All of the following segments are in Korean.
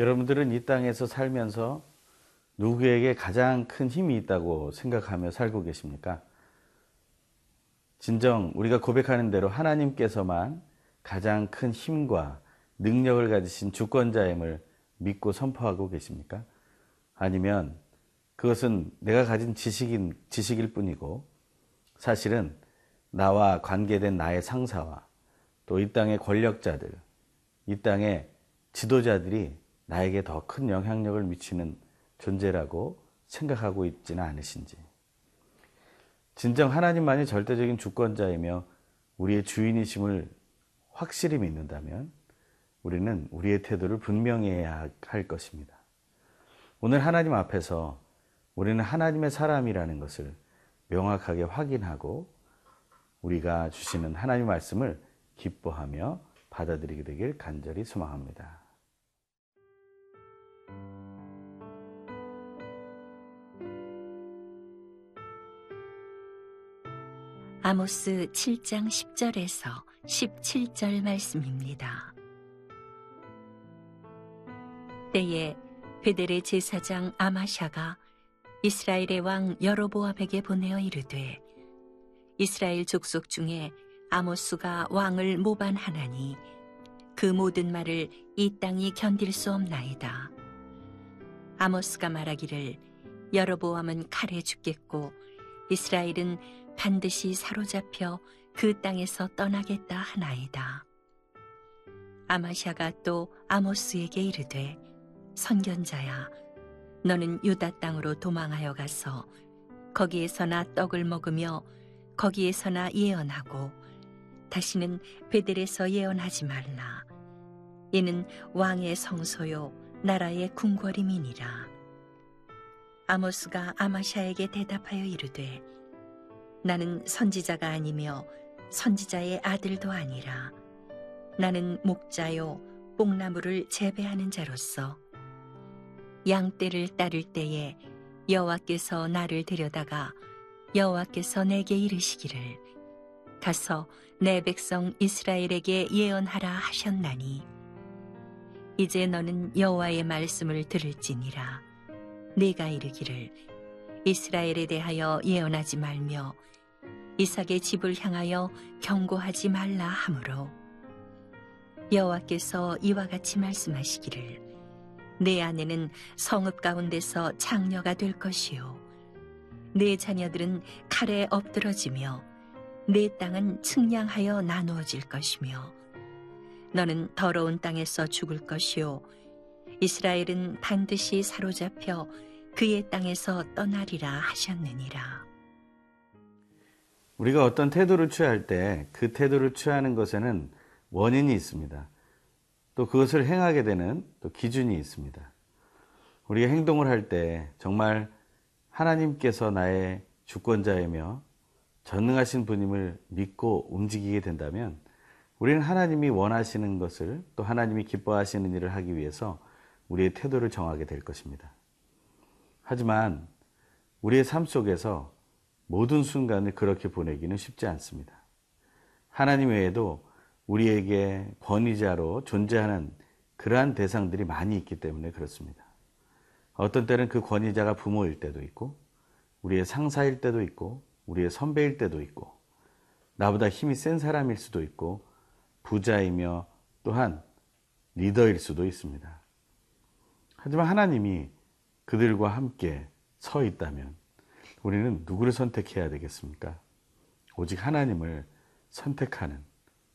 여러분들은 이 땅에서 살면서 누구에게 가장 큰 힘이 있다고 생각하며 살고 계십니까? 진정 우리가 고백하는 대로 하나님께서만 가장 큰 힘과 능력을 가지신 주권자임을 믿고 선포하고 계십니까? 아니면 그것은 내가 가진 지식인, 지식일 뿐이고 사실은 나와 관계된 나의 상사와 또 이 땅의 권력자들, 이 땅의 지도자들이 나에게 더 큰 영향력을 미치는 존재라고 생각하고 있지는 않으신지. 진정 하나님만이 절대적인 주권자이며 우리의 주인이심을 확실히 믿는다면 우리는 우리의 태도를 분명히 해야 할 것입니다. 오늘 하나님 앞에서 우리는 하나님의 사람이라는 것을 명확하게 확인하고 우리가 주시는 하나님 말씀을 기뻐하며 받아들이게 되길 간절히 소망합니다. 아모스 7장 10절에서 17절 말씀입니다. 때에 베델의 제사장 아마샤가 이스라엘의 왕 여로보암에게 보내어 이르되 이스라엘 족속 중에 아모스가 왕을 모반하나니 그 모든 말을 이 땅이 견딜 수 없나이다. 아모스가 말하기를 여로보암은 칼에 죽겠고 이스라엘은 반드시 사로잡혀 그 땅에서 떠나겠다 하나이다. 아마샤가 또 아모스에게 이르되 선견자야 너는 유다 땅으로 도망하여 가서 거기에서나 떡을 먹으며 거기에서나 예언하고 다시는 베델에서 예언하지 말라. 이는 왕의 성소요 나라의 궁궐임이니라. 아모스가 아마샤에게 대답하여 이르되 나는 선지자가 아니며 선지자의 아들도 아니라 나는 목자요 뽕나무를 재배하는 자로서 양떼를 따를 때에 여호와께서 나를 데려다가 여호와께서 내게 이르시기를 가서 내 백성 이스라엘에게 예언하라 하셨나니 이제 너는 여호와의 말씀을 들을지니라. 내가 이르기를 이스라엘에 대하여 예언하지 말며 이삭의 집을 향하여 경고하지 말라 하므로 여호와께서 이와 같이 말씀하시기를 내 아내는 성읍 가운데서 창녀가 될 것이요 내 자녀들은 칼에 엎드러지며 내 땅은 측량하여 나누어질 것이며 너는 더러운 땅에서 죽을 것이요 이스라엘은 반드시 사로잡혀 그의 땅에서 떠나리라 하셨느니라. 우리가 어떤 태도를 취할 때 그 태도를 취하는 것에는 원인이 있습니다. 또 그것을 행하게 되는 또 기준이 있습니다. 우리가 행동을 할 때 정말 하나님께서 나의 주권자이며 전능하신 분임을 믿고 움직이게 된다면 우리는 하나님이 원하시는 것을 또 하나님이 기뻐하시는 일을 하기 위해서 우리의 태도를 정하게 될 것입니다. 하지만 우리의 삶 속에서 모든 순간을 그렇게 보내기는 쉽지 않습니다. 하나님 외에도 우리에게 권위자로 존재하는 그러한 대상들이 많이 있기 때문에 그렇습니다. 어떤 때는 그 권위자가 부모일 때도 있고, 우리의 상사일 때도 있고, 우리의 선배일 때도 있고, 나보다 힘이 센 사람일 수도 있고, 부자이며 또한 리더일 수도 있습니다. 하지만 하나님이 그들과 함께 서 있다면 우리는 누구를 선택해야 되겠습니까? 오직 하나님을 선택하는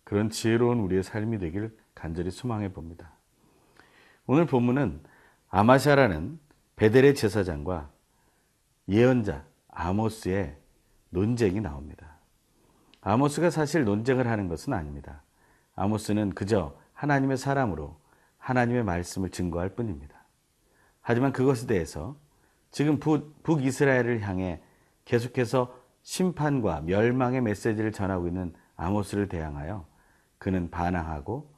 그런 지혜로운 우리의 삶이 되길 간절히 소망해 봅니다. 오늘 본문은 아마샤라는 베델의 제사장과 예언자 아모스의 논쟁이 나옵니다. 아모스가 사실 논쟁을 하는 것은 아닙니다. 아모스는 그저 하나님의 사람으로 하나님의 말씀을 증거할 뿐입니다. 하지만 그것에 대해서 지금 북 이스라엘을 향해 계속해서 심판과 멸망의 메시지를 전하고 있는 아모스를 대항하여 그는 반항하고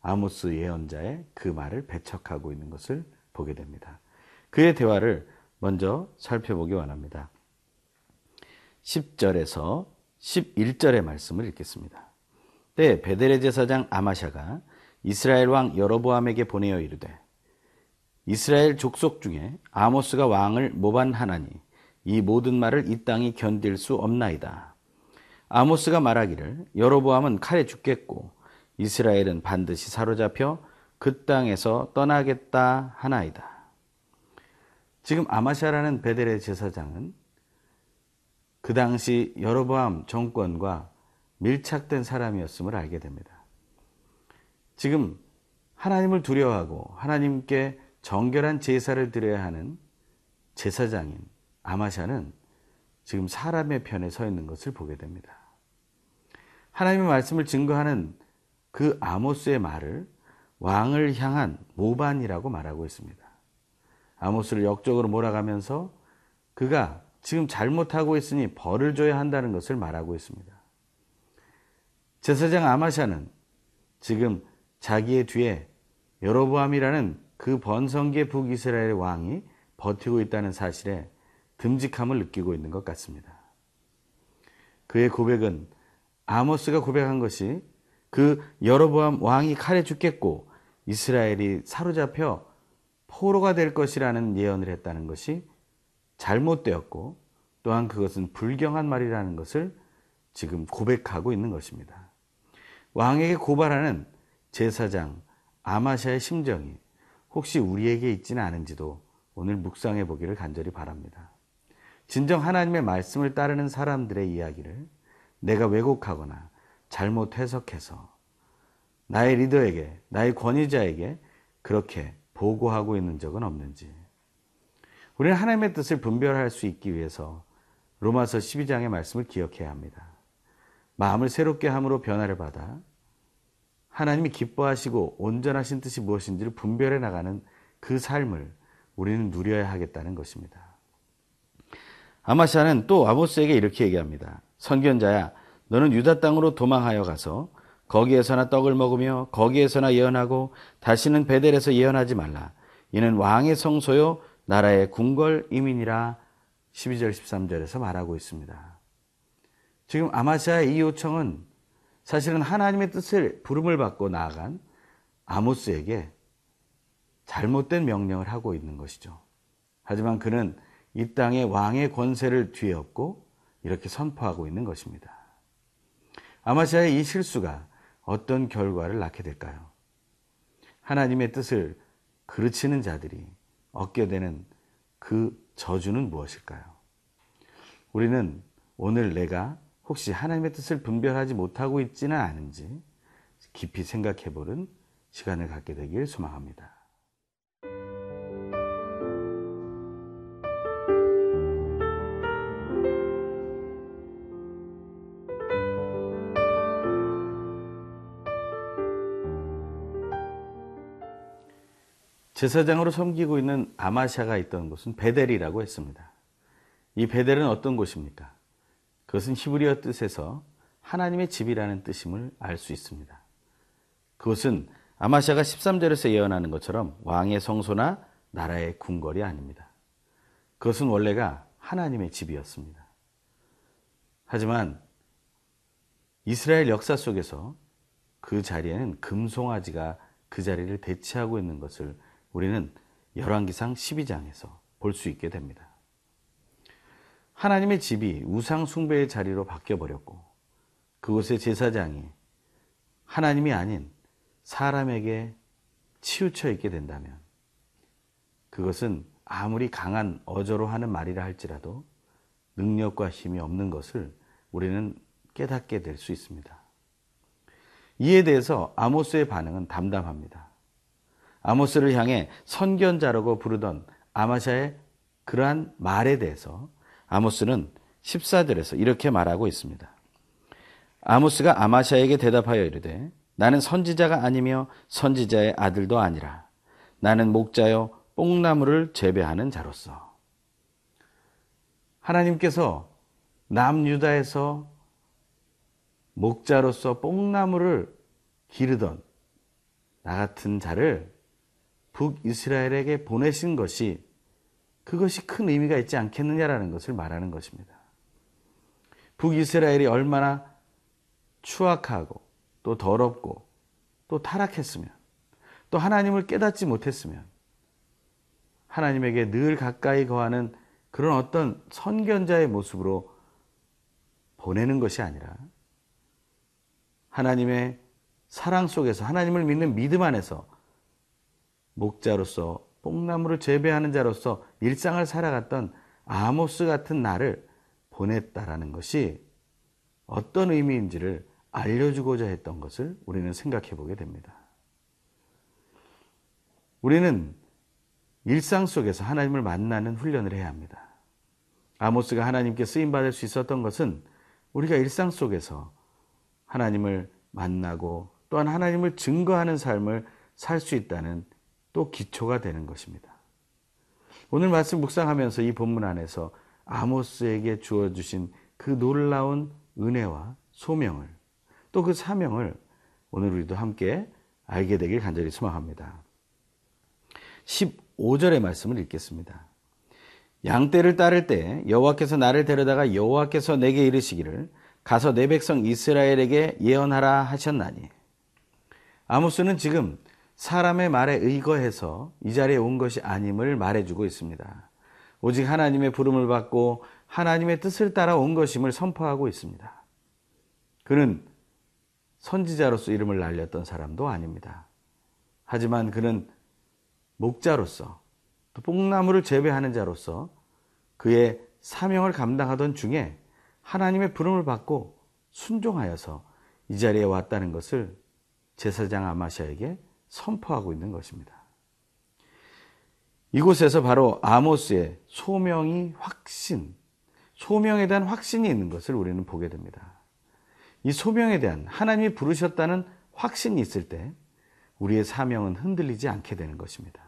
아모스 예언자의 그 말을 배척하고 있는 것을 보게 됩니다. 그의 대화를 먼저 살펴보기 원합니다. 10절에서 11절의 말씀을 읽겠습니다. 때 베델의 제사장 아마샤가 이스라엘 왕 여로보암에게 보내어 이르되 이스라엘 족속 중에 아모스가 왕을 모반하나니 이 모든 말을 이 땅이 견딜 수 없나이다. 아모스가 말하기를 여로보암은 칼에 죽겠고 이스라엘은 반드시 사로잡혀 그 땅에서 떠나겠다 하나이다. 지금 아마샤라는 베델의 제사장은 그 당시 여로보암 정권과 밀착된 사람이었음을 알게 됩니다. 지금 하나님을 두려워하고 하나님께 정결한 제사를 드려야 하는 제사장인 아마샤는 지금 사람의 편에 서 있는 것을 보게 됩니다. 하나님의 말씀을 증거하는 그 아모스의 말을 왕을 향한 모반이라고 말하고 있습니다. 아모스를 역적으로 몰아가면서 그가 지금 잘못하고 있으니 벌을 줘야 한다는 것을 말하고 있습니다. 제사장 아마샤는 지금 자기의 뒤에 여로보암이라는 그 번성계 북이스라엘 왕이 버티고 있다는 사실에 듬직함을 느끼고 있는 것 같습니다. 그의 고백은 아모스가 고백한 것이 그 여로보암 왕이 칼에 죽겠고 이스라엘이 사로잡혀 포로가 될 것이라는 예언을 했다는 것이 잘못되었고 또한 그것은 불경한 말이라는 것을 지금 고백하고 있는 것입니다. 왕에게 고발하는 제사장 아마샤의 심정이 혹시 우리에게 있지는 않은지도 오늘 묵상해 보기를 간절히 바랍니다. 진정 하나님의 말씀을 따르는 사람들의 이야기를 내가 왜곡하거나 잘못 해석해서 나의 리더에게, 나의 권위자에게 그렇게 보고하고 있는 적은 없는지. 우리는 하나님의 뜻을 분별할 수 있기 위해서 로마서 12장의 말씀을 기억해야 합니다. 마음을 새롭게 함으로 변화를 받아 하나님이 기뻐하시고 온전하신 뜻이 무엇인지를 분별해 나가는 그 삶을 우리는 누려야 하겠다는 것입니다. 아마샤는 또 아모스에게 이렇게 얘기합니다. 선견자야, 너는 유다 땅으로 도망하여 가서 거기에서나 떡을 먹으며 거기에서나 예언하고 다시는 베델에서 예언하지 말라. 이는 왕의 성소요 나라의 궁궐 이민이라 12절 13절에서 말하고 있습니다. 지금 아마샤의 이 요청은 사실은 하나님의 뜻을 부름을 받고 나아간 아모스에게 잘못된 명령을 하고 있는 것이죠. 하지만 그는 이 땅의 왕의 권세를 뒤에 업고 이렇게 선포하고 있는 것입니다. 아마샤의 이 실수가 어떤 결과를 낳게 될까요? 하나님의 뜻을 그르치는 자들이 얻게 되는 그 저주는 무엇일까요? 우리는 오늘 내가 혹시 하나님의 뜻을 분별하지 못하고 있지는 않은지 깊이 생각해 보는 시간을 갖게 되길 소망합니다. 제사장으로 섬기고 있는 아마샤가 있던 곳은 베델이라고 했습니다. 이 베델은 어떤 곳입니까? 그것은 히브리어 뜻에서 하나님의 집이라는 뜻임을 알 수 있습니다. 그것은 아마샤가 13절에서 예언하는 것처럼 왕의 성소나 나라의 궁궐이 아닙니다. 그것은 원래가 하나님의 집이었습니다. 하지만 이스라엘 역사 속에서 그 자리에는 금송아지가 그 자리를 대체하고 있는 것을 우리는 열왕기상 12장에서 볼 수 있게 됩니다. 하나님의 집이 우상 숭배의 자리로 바뀌어 버렸고 그곳의 제사장이 하나님이 아닌 사람에게 치우쳐 있게 된다면 그것은 아무리 강한 어조로 하는 말이라 할지라도 능력과 힘이 없는 것을 우리는 깨닫게 될 수 있습니다. 이에 대해서 아모스의 반응은 담담합니다. 아모스를 향해 선견자라고 부르던 아마샤의 그러한 말에 대해서 아모스는 14절에서 이렇게 말하고 있습니다. 아모스가 아마샤에게 대답하여 이르되 나는 선지자가 아니며 선지자의 아들도 아니라 나는 목자여 뽕나무를 재배하는 자로서 하나님께서 남유다에서 목자로서 뽕나무를 기르던 나 같은 자를 북이스라엘에게 보내신 것이 그것이 큰 의미가 있지 않겠느냐라는 것을 말하는 것입니다. 북이스라엘이 얼마나 추악하고 또 더럽고 또 타락했으면 또 하나님을 깨닫지 못했으면 하나님에게 늘 가까이 거하는 그런 어떤 선견자의 모습으로 보내는 것이 아니라 하나님의 사랑 속에서 하나님을 믿는 믿음 안에서 목자로서 뽕나무를 재배하는 자로서 일상을 살아갔던 아모스 같은 나를 보냈다라는 것이 어떤 의미인지를 알려주고자 했던 것을 우리는 생각해 보게 됩니다. 우리는 일상 속에서 하나님을 만나는 훈련을 해야 합니다. 아모스가 하나님께 쓰임 받을 수 있었던 것은 우리가 일상 속에서 하나님을 만나고 또한 하나님을 증거하는 삶을 살 수 있다는 또 기초가 되는 것입니다. 오늘 말씀 묵상하면서 이 본문 안에서 아모스에게 주어 주신 그 놀라운 은혜와 소명을 또 그 사명을 오늘 우리도 함께 알게 되길 간절히 소망합니다. 15절의 말씀을 읽겠습니다. 양떼를 따를 때 여호와께서 나를 데려다가 여호와께서 내게 이르시기를 가서 내 백성 이스라엘에게 예언하라 하셨나니 아모스는 지금 사람의 말에 의거해서 이 자리에 온 것이 아님을 말해주고 있습니다. 오직 하나님의 부름을 받고 하나님의 뜻을 따라 온 것임을 선포하고 있습니다. 그는 선지자로서 이름을 날렸던 사람도 아닙니다. 하지만 그는 목자로서 또 뽕나무를 재배하는 자로서 그의 사명을 감당하던 중에 하나님의 부름을 받고 순종하여서 이 자리에 왔다는 것을 제사장 아마샤에게 선포하고 있는 것입니다. 이곳에서 바로 아모스의 소명이 확신, 소명에 대한 확신이 있는 것을 우리는 보게 됩니다. 이 소명에 대한 하나님이 부르셨다는 확신이 있을 때 우리의 사명은 흔들리지 않게 되는 것입니다.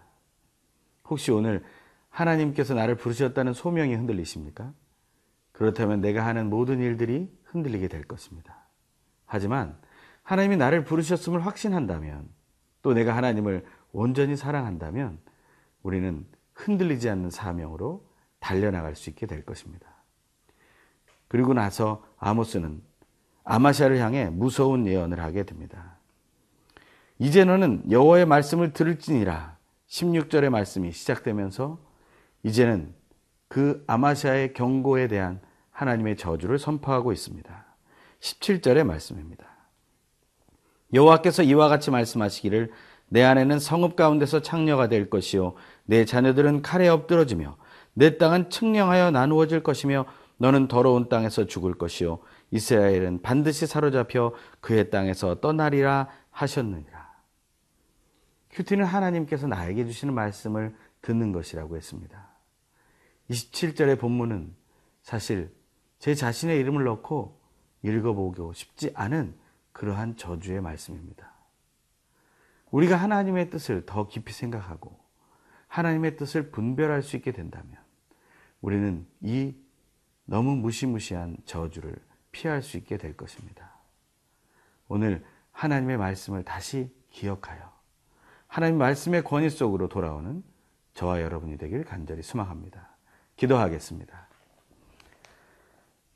혹시 오늘 하나님께서 나를 부르셨다는 소명이 흔들리십니까? 그렇다면 내가 하는 모든 일들이 흔들리게 될 것입니다. 하지만 하나님이 나를 부르셨음을 확신한다면 또 내가 하나님을 온전히 사랑한다면 우리는 흔들리지 않는 사명으로 달려나갈 수 있게 될 것입니다. 그리고 나서 아모스는 아마샤를 향해 무서운 예언을 하게 됩니다. 이제 너는 여호와의 말씀을 들을지니라 16절의 말씀이 시작되면서 이제는 그 아마샤의 경고에 대한 하나님의 저주를 선포하고 있습니다. 17절의 말씀입니다. 여호와께서 이와 같이 말씀하시기를 내 아내는 성읍 가운데서 창녀가 될 것이요 내 자녀들은 칼에 엎드러지며 내 땅은 측량하여 나누어질 것이며 너는 더러운 땅에서 죽을 것이요 이스라엘은 반드시 사로잡혀 그의 땅에서 떠나리라 하셨느니라. 큐티는 하나님께서 나에게 주시는 말씀을 듣는 것이라고 했습니다. 27절의 본문은 사실 제 자신의 이름을 넣고 읽어보고 싶지 않은 그러한 저주의 말씀입니다. 우리가 하나님의 뜻을 더 깊이 생각하고 하나님의 뜻을 분별할 수 있게 된다면 우리는 이 너무 무시무시한 저주를 피할 수 있게 될 것입니다. 오늘 하나님의 말씀을 다시 기억하여 하나님 말씀의 권위 속으로 돌아오는 저와 여러분이 되길 간절히 소망합니다. 기도하겠습니다.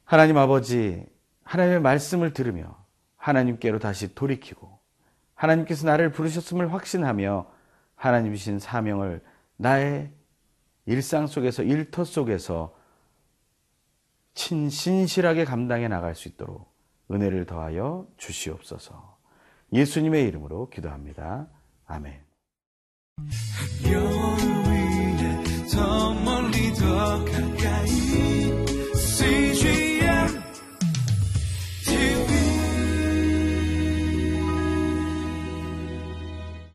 하나님 아버지, 하나님의 말씀을 들으며 하나님께로 다시 돌이키고 하나님께서 나를 부르셨음을 확신하며 하나님이신 사명을 나의 일상 속에서 일터 속에서 진실하게 감당해 나갈 수 있도록 은혜를 더하여 주시옵소서. 예수님의 이름으로 기도합니다. 아멘. 별 위에 더 멀리 더 가.